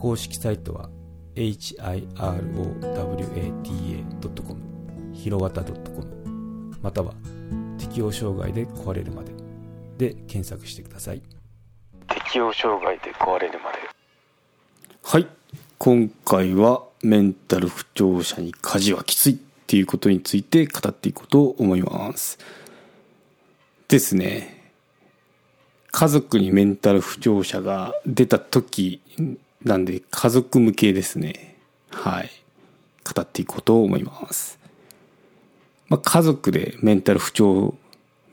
公式サイトは hirowata.com ひろわた .com または適応障害で壊れるまで。で検索してください。適応障害で壊れるまで。はい。今回はメンタル不調者に家事はきつい。っていうことについて語っていこうと思います。ですね。家族にメンタル不調者が出た時なんで家族向けですねはい語っていこうと思いますまあ、家族でメンタル不調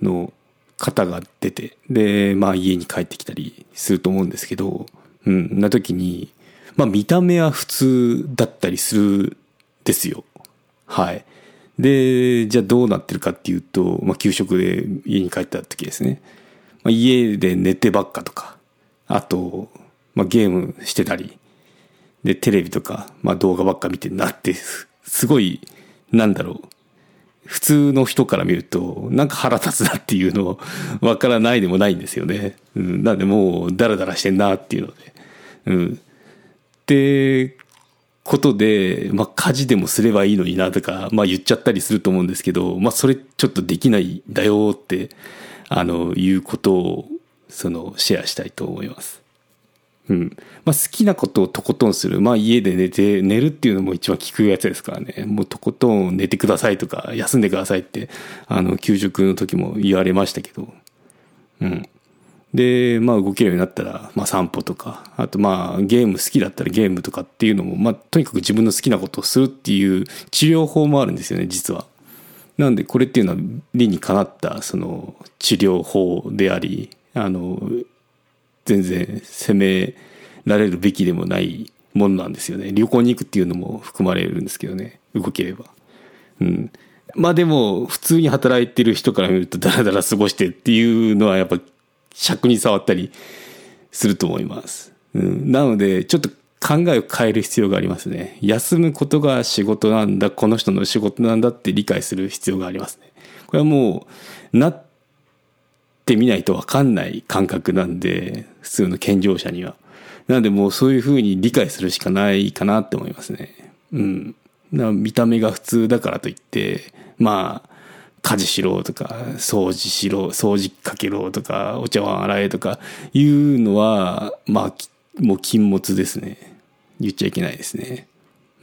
の方が出て、で、まあ家に帰ってきたりすると思うんですけど、うん、な時に、まあ見た目は普通だったりするですよ。はい。で、じゃあどうなってるかっていうと、まあ給食で家に帰った時ですね。まあ、家で寝てばっかとか、あと、まあゲームしてたり、で、テレビとか、まあ動画ばっか見てんなって、すごい、なんだろう、普通の人から見ると、なんか腹立つなっていうのわからないでもないんですよね。うん、なんでもう、ダラダラしてんなっていうので。うん。ってことで、まあ、家事でもすればいいのになとか、まあ、言っちゃったりすると思うんですけど、まあ、それちょっとできないんだよって、あの、いうことを、その、シェアしたいと思います。うん。まあ、好きなことをとことんする。まあ、家で寝て、寝るっていうのも一番効くやつですからね。もうとことん寝てくださいとか、休んでくださいって、あの、給食の時も言われましたけど。うん。で、まあ、動けるようになったら、まあ、散歩とか、あと、まあ、ゲーム好きだったらゲームとかっていうのも、まあ、とにかく自分の好きなことをするっていう治療法もあるんですよね、実は。なんで、これっていうのは理にかなった、その、治療法であり、あの、全然責められるべきでもないものなんですよね。旅行に行くっていうのも含まれるんですけどね。動ければ。うん。まあでも、普通に働いてる人から見るとダラダラ過ごしてっていうのはやっぱ尺に触ったりすると思います。うん。なので、ちょっと考えを変える必要がありますね。休むことが仕事なんだ、この人の仕事なんだって理解する必要がありますね。これはもう、なっってみないとわかんない感覚なんで、普通の健常者には。なんでもうそういうふうに理解するしかないかなって思いますね。うん。見た目が普通だからといって、まあ、家事しろとか、掃除しろ、掃除かけろとか、お茶碗洗えとかいうのは、まあ、もう禁物ですね。言っちゃいけないですね。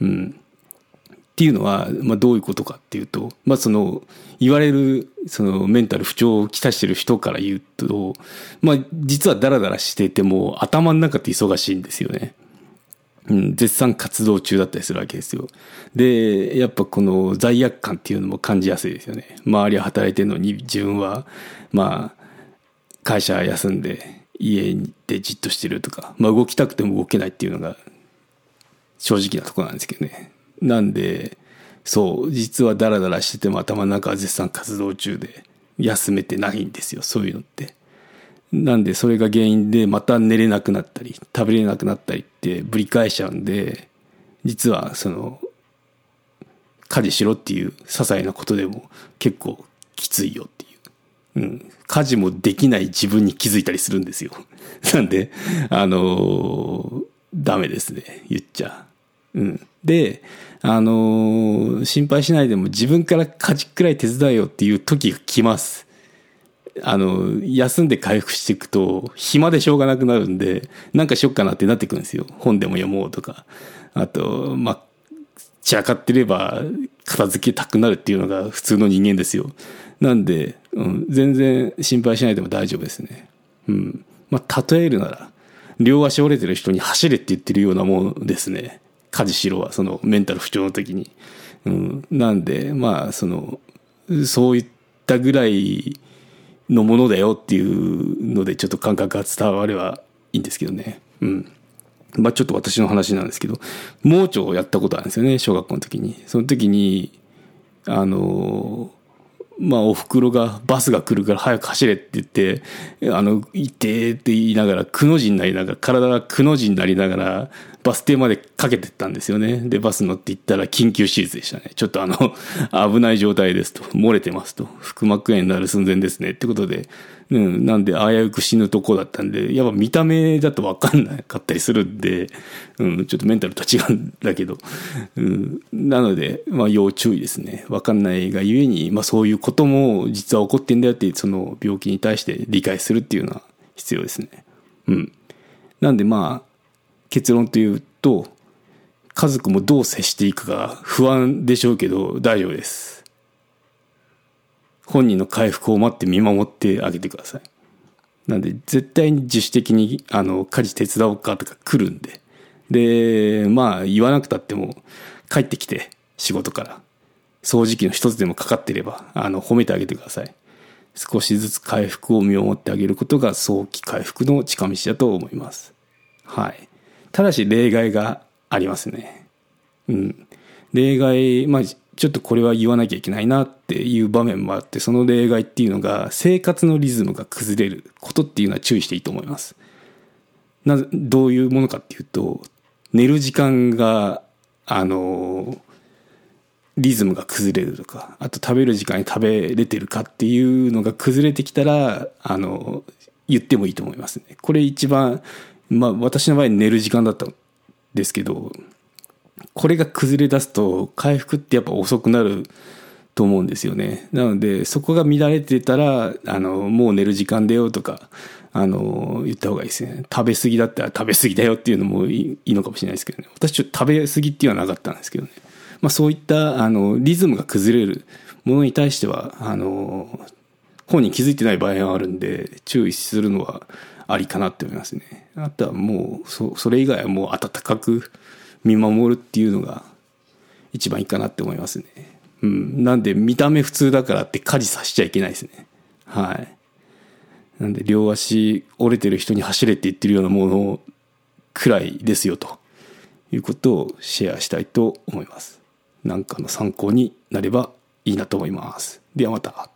うん。っていうのは、まあ、どういうことかっていうと、まあ、その、言われる、その、メンタル不調をきたしてる人から言うと、まあ、実はダラダラしてても、頭の中って忙しいんですよね。うん、絶賛活動中だったりするわけですよ。で、やっぱこの罪悪感っていうのも感じやすいですよね。周りは働いてるのに自分は、まあ、会社休んで家でじっとしてるとか、まあ動きたくても動けないっていうのが正直なとこなんですけどね。なんで、そう、実はダラダラしてても頭の中は絶賛活動中で、休めてないんですよ、そういうのって。なんで、それが原因で、また寝れなくなったり、食べれなくなったりってぶり返しちゃうんで、実は、その、家事しろっていう些細なことでも結構きついよっていう。うん。家事もできない自分に気づいたりするんですよ。なんで、あのー、ダメですね、言っちゃ。うん。で、あのー、心配しないでも自分から家事くらい手伝えよっていう時が来ます。あの、休んで回復していくと、暇でしょうがなくなるんで、なんかしよっかなってなってくるんですよ。本でも読もうとか。あと、まあ、散らかってれば片付けたくなるっていうのが普通の人間ですよ。なんで、うん、全然心配しないでも大丈夫ですね。うん。まあ、例えるなら、両足折れてる人に走れって言ってるようなものですね。家事しろは、そのメンタル不調の時に。うん。なんで、まあ、その、そういったぐらいのものだよっていうので、ちょっと感覚が伝わればいいんですけどね。うん。まあちょっと私の話なんですけど、盲腸をやったことあるんですよね、小学校の時に。その時に、あの、まあお袋がバスが来るから早く走れって言って、あの、行ってって言いながら、くの字になりながら、体がくの字になりながら、バス停までかけてったんですよね。で、バス乗って行ったら緊急手術でしたね。ちょっとあの、危ない状態ですと。漏れてますと。腹膜炎になる寸前ですね。ってことで、うん、なんで危うく死ぬとこだったんで、やっぱ見た目だとわかんなかったりするんで、うん、ちょっとメンタルと違うんだけど、うん、なので、まあ要注意ですね。わかんないがゆえに、まあそういうことも実は起こってんだよって、その病気に対して理解するっていうのは必要ですね。うん。なんでまあ、結論というと、家族もどう接していくか不安でしょうけど大丈夫です。本人の回復を待って見守ってあげてください。なんで絶対に自主的にあの家事手伝おうかとか来るんで。で、まあ言わなくたっても帰ってきて仕事から掃除機の一つでもかかってればあの褒めてあげてください。少しずつ回復を見守ってあげることが早期回復の近道だと思います。はい。ただし例外がありますね。うん。例外、まあ、ちょっとこれは言わなきゃいけないなっていう場面もあって、その例外っていうのが、生活のリズムが崩れることっていうのは注意していいと思います。な、どういうものかっていうと、寝る時間が、あの、リズムが崩れるとか、あと食べる時間に食べれてるかっていうのが崩れてきたら、あの、言ってもいいと思いますね。これ一番まあ私の場合寝る時間だったんですけど、これが崩れ出すと回復ってやっぱ遅くなると思うんですよね。なのでそこが乱れてたら、あの、もう寝る時間だよとか、あの、言った方がいいですね。食べ過ぎだったら食べ過ぎだよっていうのもいいのかもしれないですけどね。私ちょっと食べ過ぎっていうのはなかったんですけどね。まあそういった、あの、リズムが崩れるものに対しては、あの、本人気づいてない場合があるんで、注意するのはありかなって思いますね。あとはもう、そ、それ以外はもう温かく見守るっていうのが一番いいかなって思いますね。うん。なんで見た目普通だからって火事させちゃいけないですね。はい。なんで両足折れてる人に走れって言ってるようなものくらいですよということをシェアしたいと思います。なんかの参考になればいいなと思います。ではまた。